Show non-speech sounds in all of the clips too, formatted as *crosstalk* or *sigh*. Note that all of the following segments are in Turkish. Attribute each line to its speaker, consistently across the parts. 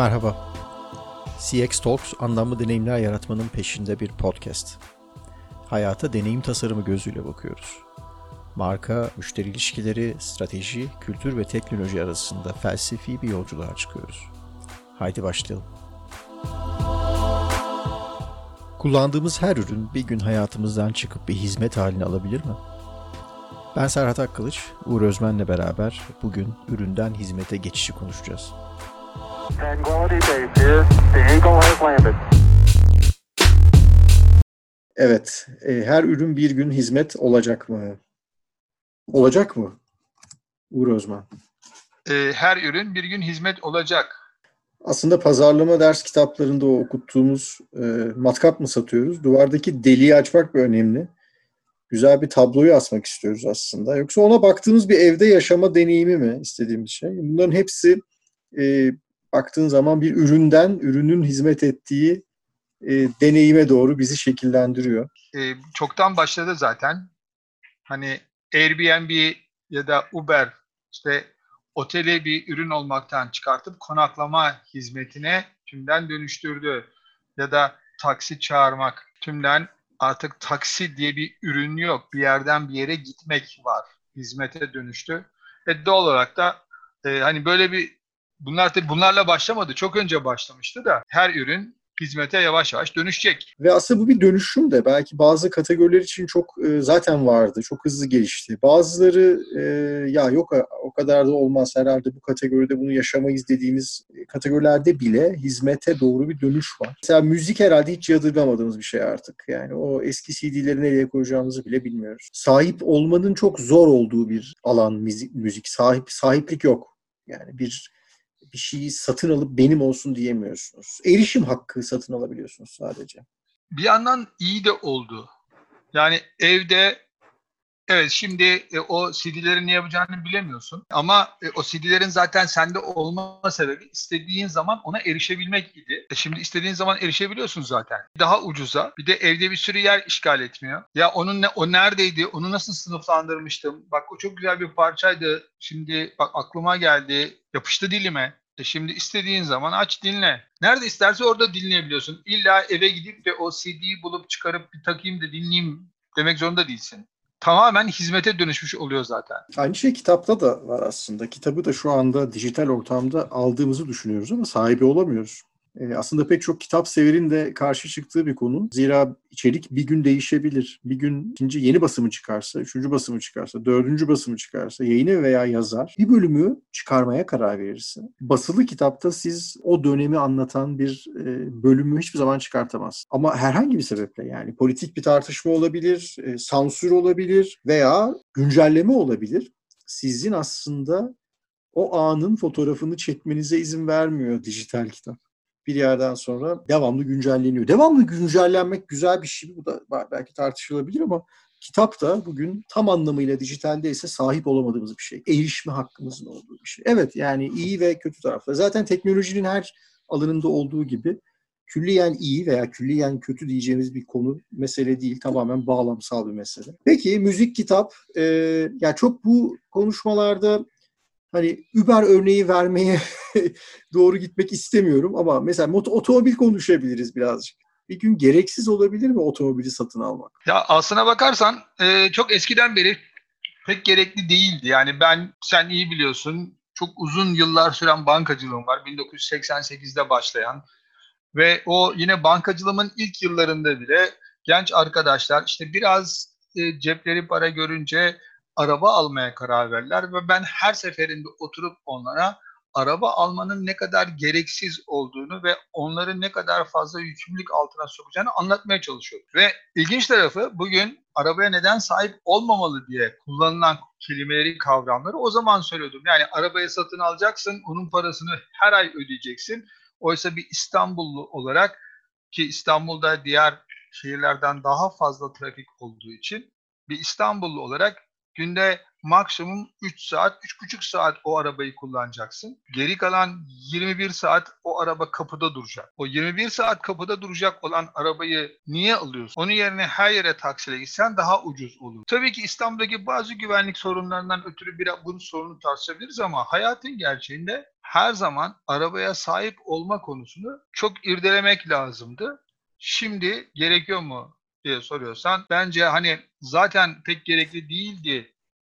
Speaker 1: Merhaba. CX Talks anlamlı deneyimler yaratmanın peşinde bir podcast. Hayata deneyim tasarımı gözüyle bakıyoruz. Marka, müşteri ilişkileri, strateji, kültür ve teknoloji arasında felsefi bir yolculuğa çıkıyoruz. Haydi başlayalım. Kullandığımız her ürün bir gün hayatımızdan çıkıp bir hizmet halini alabilir mi? Ben Serhat Akkılıç, Uğur Özmen'le beraber bugün üründen hizmete geçişi konuşacağız. Evet, e, her ürün bir gün hizmet olacak mı? Olacak mı? Uğur Özmen.
Speaker 2: e, her ürün bir gün hizmet olacak.
Speaker 1: Aslında pazarlama ders kitaplarında o okuttuğumuz e, matkap mı satıyoruz? Duvardaki deliği açmak bir önemli. Güzel bir tabloyu asmak istiyoruz aslında. Yoksa ona baktığımız bir evde yaşama deneyimi mi istediğimiz şey? Bunların hepsi e, baktığın zaman bir üründen, ürünün hizmet ettiği e, deneyime doğru bizi şekillendiriyor.
Speaker 2: E, çoktan başladı zaten. Hani Airbnb ya da Uber işte oteli bir ürün olmaktan çıkartıp konaklama hizmetine tümden dönüştürdü. Ya da taksi çağırmak tümden artık taksi diye bir ürün yok. Bir yerden bir yere gitmek var. Hizmete dönüştü. Ve doğal olarak da e, hani böyle bir bunlar tabii bunlarla başlamadı. Çok önce başlamıştı da her ürün hizmete yavaş yavaş dönüşecek.
Speaker 1: Ve aslında bu bir dönüşüm de belki bazı kategoriler için çok e, zaten vardı, çok hızlı gelişti. Bazıları e, ya yok o kadar da olmaz herhalde bu kategoride bunu yaşamayız dediğimiz kategorilerde bile hizmete doğru bir dönüş var. Mesela müzik herhalde hiç yadırgamadığımız bir şey artık. Yani o eski CD'leri nereye koyacağımızı bile bilmiyoruz. Sahip olmanın çok zor olduğu bir alan müzik, müzik. Sahip sahiplik yok. Yani bir bir şeyi satın alıp benim olsun diyemiyorsunuz. Erişim hakkı satın alabiliyorsunuz sadece.
Speaker 2: bir yandan iyi de oldu. Yani evde evet şimdi e, o CD'lerin ne yapacağını bilemiyorsun. Ama e, o CD'lerin zaten sende olma sebebi istediğin zaman ona erişebilmek idi. E, şimdi istediğin zaman erişebiliyorsun zaten. Daha ucuza. Bir de evde bir sürü yer işgal etmiyor. Ya onun ne o neredeydi? Onu nasıl sınıflandırmıştım? Bak o çok güzel bir parçaydı. Şimdi bak aklıma geldi. Yapıştı dilime. E şimdi istediğin zaman aç dinle. Nerede isterse orada dinleyebiliyorsun. İlla eve gidip de o CD'yi bulup çıkarıp bir takayım da dinleyeyim demek zorunda değilsin. Tamamen hizmete dönüşmüş oluyor zaten.
Speaker 1: Aynı şey kitapta da var aslında. Kitabı da şu anda dijital ortamda aldığımızı düşünüyoruz ama sahibi olamıyoruz. Ee, aslında pek çok kitap severin de karşı çıktığı bir konu. Zira içerik bir gün değişebilir. Bir gün ikinci yeni basımı çıkarsa, üçüncü basımı çıkarsa, dördüncü basımı çıkarsa, yayını veya yazar bir bölümü çıkarmaya karar verirse, basılı kitapta siz o dönemi anlatan bir e, bölümü hiçbir zaman çıkartamaz. Ama herhangi bir sebeple yani politik bir tartışma olabilir, e, sansür olabilir veya güncelleme olabilir. Sizin aslında o anın fotoğrafını çekmenize izin vermiyor dijital kitap bir yerden sonra devamlı güncelleniyor. Devamlı güncellenmek güzel bir şey. Bu da belki tartışılabilir ama kitap da bugün tam anlamıyla dijitalde ise sahip olamadığımız bir şey. Erişme hakkımızın olduğu bir şey. Evet yani iyi ve kötü taraflar. Zaten teknolojinin her alanında olduğu gibi külliyen iyi veya külliyen kötü diyeceğimiz bir konu mesele değil. Tamamen bağlamsal bir mesele. Peki müzik, kitap. E, ya çok bu konuşmalarda hani Uber örneği vermeye *laughs* doğru gitmek istemiyorum ama mesela mot- otomobil konuşabiliriz birazcık. Bir gün gereksiz olabilir mi otomobili satın almak?
Speaker 2: Ya aslına bakarsan e, çok eskiden beri pek gerekli değildi. Yani ben sen iyi biliyorsun çok uzun yıllar süren bankacılığım var. 1988'de başlayan ve o yine bankacılığımın ilk yıllarında bile genç arkadaşlar işte biraz e, cepleri para görünce araba almaya karar verdiler ve ben her seferinde oturup onlara araba almanın ne kadar gereksiz olduğunu ve onları ne kadar fazla yükümlülük altına sokacağını anlatmaya çalışıyorum. Ve ilginç tarafı bugün arabaya neden sahip olmamalı diye kullanılan kelimeleri, kavramları o zaman söylüyordum. Yani arabayı satın alacaksın, onun parasını her ay ödeyeceksin. Oysa bir İstanbullu olarak ki İstanbul'da diğer şehirlerden daha fazla trafik olduğu için bir İstanbullu olarak günde maksimum 3 saat, 3,5 saat o arabayı kullanacaksın. Geri kalan 21 saat o araba kapıda duracak. O 21 saat kapıda duracak olan arabayı niye alıyorsun? Onun yerine her yere taksiyle gitsen daha ucuz olur. Tabii ki İstanbul'daki bazı güvenlik sorunlarından ötürü biraz bunun sorunu tartışabiliriz ama hayatın gerçeğinde her zaman arabaya sahip olma konusunu çok irdelemek lazımdı. Şimdi gerekiyor mu diye soruyorsan bence hani zaten pek gerekli değildi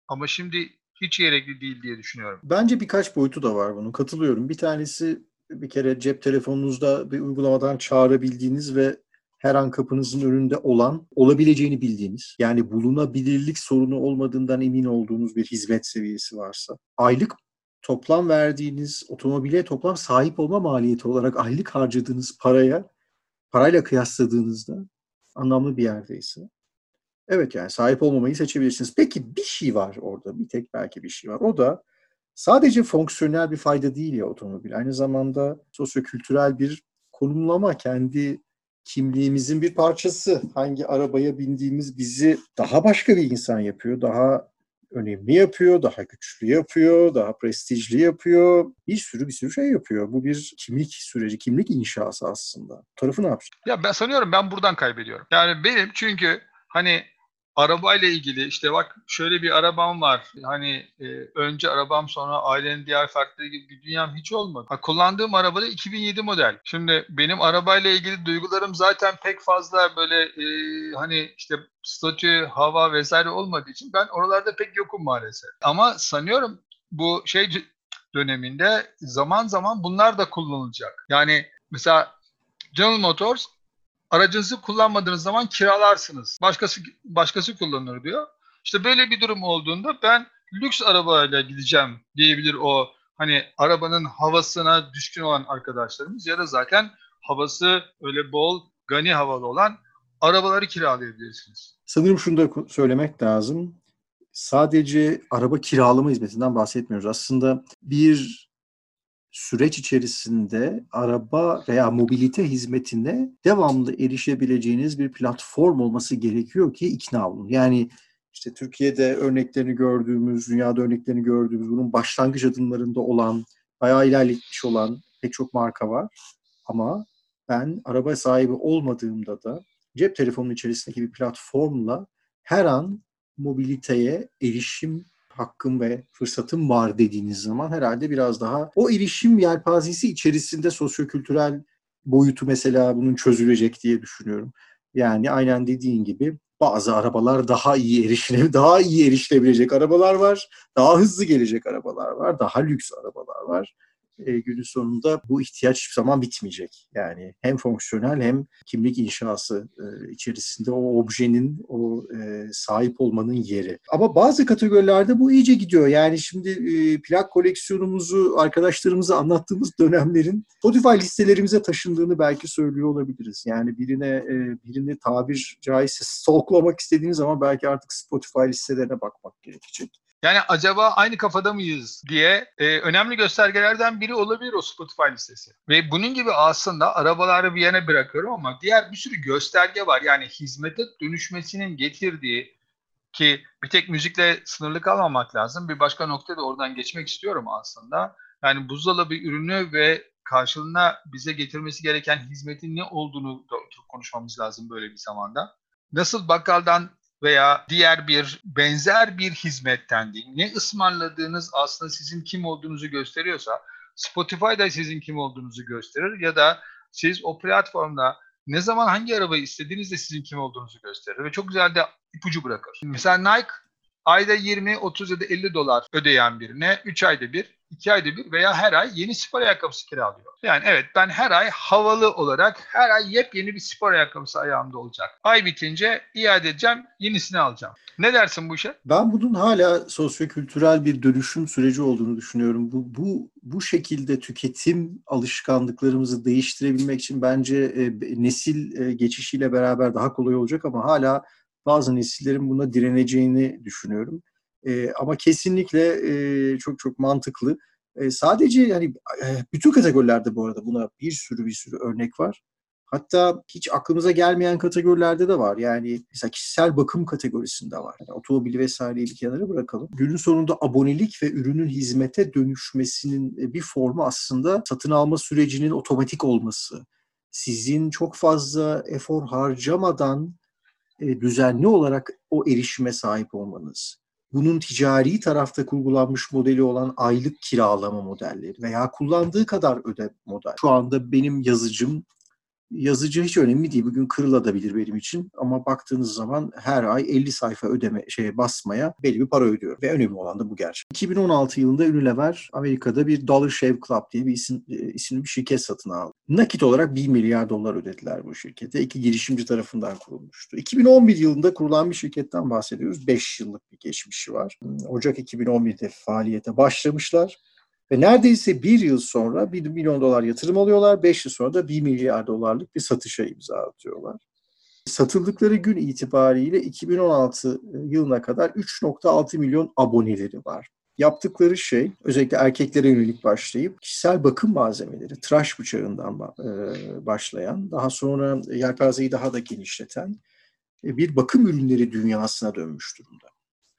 Speaker 2: ama şimdi hiç gerekli değil diye düşünüyorum.
Speaker 1: Bence birkaç boyutu da var bunun. Katılıyorum. Bir tanesi bir kere cep telefonunuzda bir uygulamadan çağırabildiğiniz ve her an kapınızın önünde olan, olabileceğini bildiğiniz, yani bulunabilirlik sorunu olmadığından emin olduğunuz bir hizmet seviyesi varsa, aylık toplam verdiğiniz otomobile toplam sahip olma maliyeti olarak aylık harcadığınız paraya, parayla kıyasladığınızda anlamlı bir yerdeyse, evet yani sahip olmamayı seçebilirsiniz. Peki bir şey var orada, bir tek belki bir şey var. O da sadece fonksiyonel bir fayda değil ya otomobil. Aynı zamanda sosyokültürel bir konumlama, kendi kimliğimizin bir parçası. Hangi arabaya bindiğimiz bizi daha başka bir insan yapıyor, daha önemli yapıyor, daha güçlü yapıyor, daha prestijli yapıyor. Bir sürü bir sürü şey yapıyor. Bu bir kimlik süreci, kimlik inşası aslında. Bu tarafı ne yapacak?
Speaker 2: Ya ben sanıyorum ben buradan kaybediyorum. Yani benim çünkü hani arabayla ilgili işte bak şöyle bir arabam var. Hani e, önce arabam sonra ailenin diğer fertleri gibi bir dünyam hiç olmadı. Ha, kullandığım araba da 2007 model. Şimdi benim arabayla ilgili duygularım zaten pek fazla böyle e, hani işte statü, hava vesaire olmadığı için ben oralarda pek yokum maalesef. Ama sanıyorum bu şey döneminde zaman zaman bunlar da kullanılacak. Yani mesela General Motors aracınızı kullanmadığınız zaman kiralarsınız. Başkası başkası kullanır diyor. İşte böyle bir durum olduğunda ben lüks arabayla gideceğim diyebilir o hani arabanın havasına düşkün olan arkadaşlarımız ya da zaten havası öyle bol gani havalı olan arabaları kiralayabilirsiniz.
Speaker 1: Sanırım şunu da söylemek lazım. Sadece araba kiralama hizmetinden bahsetmiyoruz. Aslında bir süreç içerisinde araba veya mobilite hizmetine devamlı erişebileceğiniz bir platform olması gerekiyor ki ikna olun. Yani işte Türkiye'de örneklerini gördüğümüz, dünyada örneklerini gördüğümüz, bunun başlangıç adımlarında olan, bayağı ilerletmiş olan pek çok marka var. Ama ben araba sahibi olmadığımda da cep telefonunun içerisindeki bir platformla her an mobiliteye erişim hakkım ve fırsatım var dediğiniz zaman herhalde biraz daha o erişim yelpazesi içerisinde sosyokültürel boyutu mesela bunun çözülecek diye düşünüyorum. Yani aynen dediğin gibi bazı arabalar daha iyi erişile *laughs* daha iyi erişilebilecek arabalar var. Daha hızlı gelecek arabalar var. Daha lüks arabalar var e, günün sonunda bu ihtiyaç hiçbir zaman bitmeyecek. Yani hem fonksiyonel hem kimlik inşası e, içerisinde o objenin, o e, sahip olmanın yeri. Ama bazı kategorilerde bu iyice gidiyor. Yani şimdi e, plak koleksiyonumuzu arkadaşlarımıza anlattığımız dönemlerin Spotify listelerimize taşındığını belki söylüyor olabiliriz. Yani birine e, birini tabir caizse stalklamak istediğiniz zaman belki artık Spotify listelerine bakmak gerekecek.
Speaker 2: Yani acaba aynı kafada mıyız diye e, önemli göstergelerden biri olabilir o Spotify listesi. Ve bunun gibi aslında arabaları bir yana bırakıyorum ama diğer bir sürü gösterge var. Yani hizmete dönüşmesinin getirdiği ki bir tek müzikle sınırlı kalmamak lazım. Bir başka noktada da oradan geçmek istiyorum aslında. Yani buzdolabı ürünü ve karşılığına bize getirmesi gereken hizmetin ne olduğunu da konuşmamız lazım böyle bir zamanda. Nasıl bakkaldan veya diğer bir benzer bir hizmetten değil. Ne ısmarladığınız aslında sizin kim olduğunuzu gösteriyorsa Spotify da sizin kim olduğunuzu gösterir ya da siz o platformda ne zaman hangi arabayı istediğinizde sizin kim olduğunuzu gösterir ve çok güzel de ipucu bırakır. Mesela Nike ayda 20, 30 ya da 50 dolar ödeyen birine 3 ayda bir 2 ayda bir veya her ay yeni spor ayakkabısı kiralıyor. Yani evet ben her ay havalı olarak her ay yepyeni bir spor ayakkabısı ayağımda olacak. Ay bitince iade edeceğim, yenisini alacağım. Ne dersin bu işe?
Speaker 1: Ben bunun hala sosyokültürel bir dönüşüm süreci olduğunu düşünüyorum. Bu bu bu şekilde tüketim alışkanlıklarımızı değiştirebilmek için bence e, nesil e, geçişiyle beraber daha kolay olacak ama hala bazı nesillerin buna direneceğini düşünüyorum. E, ama kesinlikle e, çok çok mantıklı. E, sadece yani e, bütün kategorilerde bu arada buna bir sürü bir sürü örnek var. Hatta hiç aklımıza gelmeyen kategorilerde de var. Yani mesela kişisel bakım kategorisinde var. Yani otomobili vesaireyi bir kenara bırakalım. Günün sonunda abonelik ve ürünün hizmete dönüşmesinin e, bir formu aslında satın alma sürecinin otomatik olması. Sizin çok fazla efor harcamadan e, düzenli olarak o erişime sahip olmanız bunun ticari tarafta kurgulanmış modeli olan aylık kiralama modelleri veya kullandığı kadar öde model. Şu anda benim yazıcım yazıcı hiç önemli değil. Bugün kırılabilir benim için ama baktığınız zaman her ay 50 sayfa ödeme şeye basmaya belli bir para ödüyorum ve önemli olan da bu gerçek. 2016 yılında Unilever Amerika'da bir Dollar Shave Club diye bir isim, e, isimli bir şirket satın aldı. Nakit olarak 1 milyar dolar ödediler bu şirkete. İki girişimci tarafından kurulmuştu. 2011 yılında kurulan bir şirketten bahsediyoruz. 5 yıllık bir geçmişi var. Ocak 2011'de faaliyete başlamışlar. Ve neredeyse bir yıl sonra 1 milyon dolar yatırım alıyorlar. 5 yıl sonra da 1 milyar dolarlık bir satışa imza atıyorlar. Satıldıkları gün itibariyle 2016 yılına kadar 3.6 milyon aboneleri var. Yaptıkları şey özellikle erkeklere yönelik başlayıp kişisel bakım malzemeleri, tıraş bıçağından başlayan, daha sonra yelpazeyi daha da genişleten bir bakım ürünleri dünyasına dönmüş durumda.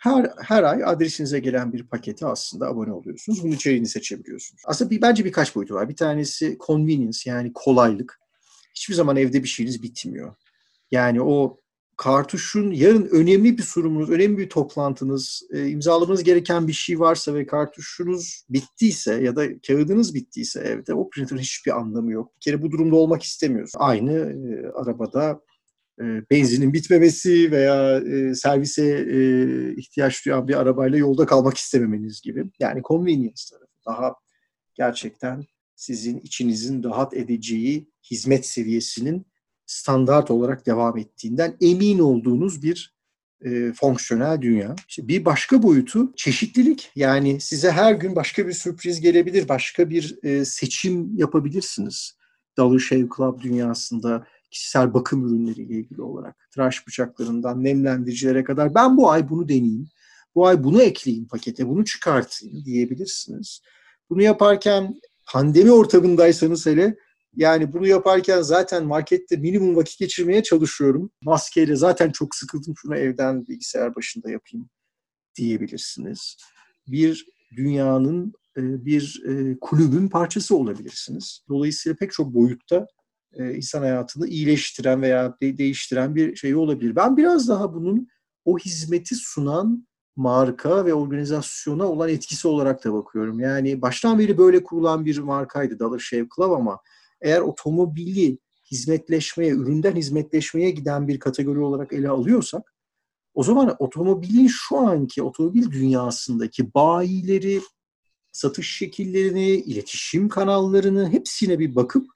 Speaker 1: Her, her ay adresinize gelen bir pakete aslında abone oluyorsunuz. Bunun içeriğini seçebiliyorsunuz. Aslında bir, bence birkaç boyutu var. Bir tanesi convenience yani kolaylık. Hiçbir zaman evde bir şeyiniz bitmiyor. Yani o kartuşun yarın önemli bir sunumunuz, önemli bir toplantınız, e, imzalamanız gereken bir şey varsa ve kartuşunuz bittiyse ya da kağıdınız bittiyse evde o printer'ın hiçbir anlamı yok. Bir kere bu durumda olmak istemiyorsun. Aynı e, arabada benzinin bitmemesi veya e, servise e, ihtiyaç duyan bir arabayla yolda kalmak istememeniz gibi. Yani convenience tarafı daha gerçekten sizin içinizin rahat edeceği hizmet seviyesinin standart olarak devam ettiğinden emin olduğunuz bir e, fonksiyonel dünya. İşte bir başka boyutu çeşitlilik. Yani size her gün başka bir sürpriz gelebilir, başka bir e, seçim yapabilirsiniz. Dollar Shave Club dünyasında kişisel bakım ürünleriyle ilgili olarak. Tıraş bıçaklarından nemlendiricilere kadar ben bu ay bunu deneyeyim. Bu ay bunu ekleyeyim pakete, bunu çıkartayım diyebilirsiniz. Bunu yaparken pandemi ortamındaysanız hele yani bunu yaparken zaten markette minimum vakit geçirmeye çalışıyorum. Maskeyle zaten çok sıkıldım şunu evden bilgisayar başında yapayım diyebilirsiniz. Bir dünyanın e, bir e, kulübün parçası olabilirsiniz. Dolayısıyla pek çok boyutta e, insan hayatını iyileştiren veya de, değiştiren bir şey olabilir. Ben biraz daha bunun o hizmeti sunan marka ve organizasyona olan etkisi olarak da bakıyorum. Yani baştan beri böyle kurulan bir markaydı Dollar Shave Club ama eğer otomobili hizmetleşmeye, üründen hizmetleşmeye giden bir kategori olarak ele alıyorsak o zaman otomobilin şu anki otomobil dünyasındaki bayileri, satış şekillerini, iletişim kanallarını hepsine bir bakıp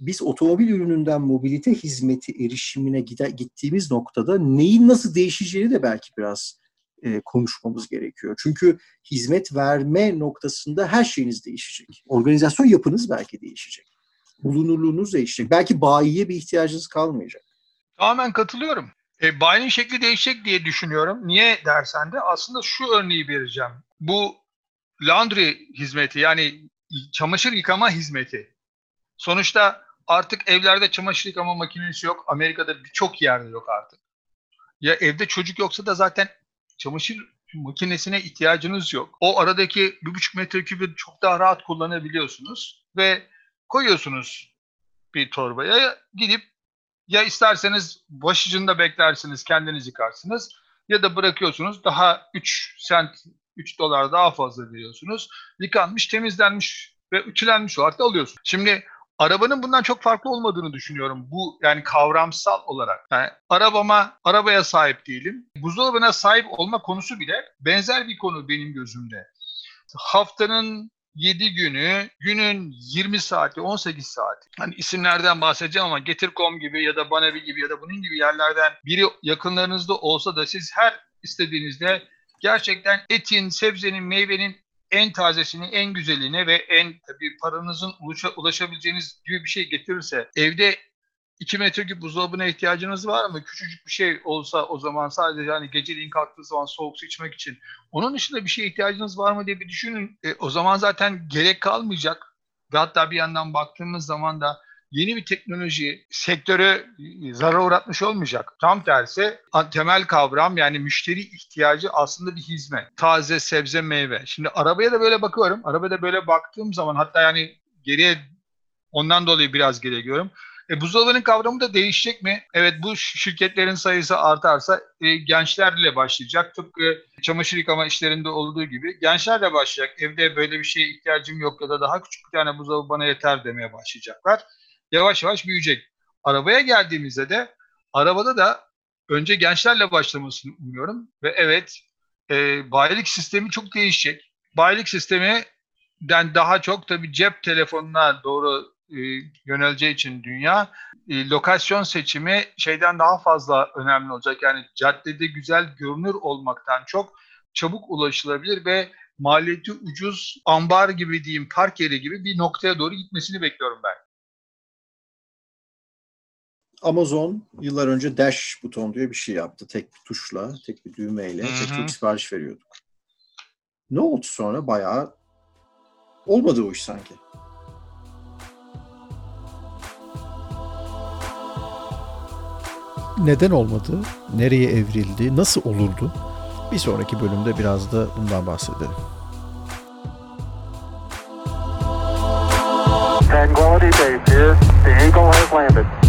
Speaker 1: biz otomobil ürününden mobilite hizmeti erişimine gide, gittiğimiz noktada neyin nasıl değişeceğini de belki biraz e, konuşmamız gerekiyor. Çünkü hizmet verme noktasında her şeyiniz değişecek. Organizasyon yapınız belki değişecek. Bulunurluğunuz değişecek. Belki bayiye bir ihtiyacınız kalmayacak.
Speaker 2: Tamamen katılıyorum. E, bayinin şekli değişecek diye düşünüyorum. Niye dersen de aslında şu örneği vereceğim. Bu laundry hizmeti yani çamaşır yıkama hizmeti. Sonuçta artık evlerde çamaşır yıkama makinesi yok. Amerika'da birçok yerde yok artık. Ya evde çocuk yoksa da zaten çamaşır makinesine ihtiyacınız yok. O aradaki bir buçuk metrekübü çok daha rahat kullanabiliyorsunuz ve koyuyorsunuz bir torbaya gidip ya isterseniz başucunda beklersiniz kendiniz yıkarsınız ya da bırakıyorsunuz daha 3 sent 3 dolar daha fazla veriyorsunuz. Yıkanmış, temizlenmiş ve ütülenmiş olarak da alıyorsunuz. Şimdi arabanın bundan çok farklı olmadığını düşünüyorum. Bu yani kavramsal olarak. Yani arabama, arabaya sahip değilim. Buzdolabına sahip olma konusu bile benzer bir konu benim gözümde. Haftanın 7 günü, günün 20 saati, 18 saati. Hani isimlerden bahsedeceğim ama Getir.com gibi ya da Banevi gibi ya da bunun gibi yerlerden biri yakınlarınızda olsa da siz her istediğinizde gerçekten etin, sebzenin, meyvenin en tazesini, en güzelini ve en tabii paranızın ulaşa, ulaşabileceğiniz gibi bir şey getirirse evde 2 metreküp buzdolabına ihtiyacınız var mı? Küçücük bir şey olsa o zaman sadece hani geceliğin kalktığı zaman soğuk su içmek için. Onun dışında bir şeye ihtiyacınız var mı diye bir düşünün. E, o zaman zaten gerek kalmayacak. Ve hatta bir yandan baktığımız zaman da yeni bir teknoloji sektörü zarar uğratmış olmayacak. Tam tersi temel kavram yani müşteri ihtiyacı aslında bir hizmet. Taze sebze meyve. Şimdi arabaya da böyle bakıyorum. Arabaya da böyle baktığım zaman hatta yani geriye ondan dolayı biraz geriye gidiyorum. E, buzdolabının kavramı da değişecek mi? Evet bu şirketlerin sayısı artarsa e, gençlerle başlayacak. Tıpkı çamaşır yıkama işlerinde olduğu gibi gençlerle başlayacak. Evde böyle bir şeye ihtiyacım yok ya da daha küçük bir tane buzdolabı bana yeter demeye başlayacaklar. Yavaş yavaş büyüyecek. Arabaya geldiğimizde de arabada da önce gençlerle başlamasını umuyorum. Ve evet e, bayilik sistemi çok değişecek. Bayilik sistemi den daha çok tabii cep telefonuna doğru e, yöneleceği için dünya e, lokasyon seçimi şeyden daha fazla önemli olacak. Yani caddede güzel görünür olmaktan çok çabuk ulaşılabilir ve maliyeti ucuz ambar gibi diyeyim park yeri gibi bir noktaya doğru gitmesini bekliyorum ben.
Speaker 1: Amazon yıllar önce dash buton diye bir şey yaptı. Tek bir tuşla, tek bir düğmeyle tek tek sipariş veriyorduk. Ne oldu sonra? Bayağı olmadı o iş sanki.
Speaker 3: Neden olmadı? Nereye evrildi? Nasıl olurdu? Bir sonraki bölümde biraz da bundan bahsedelim.
Speaker 4: Tranquility Base here. The Eagle has landed.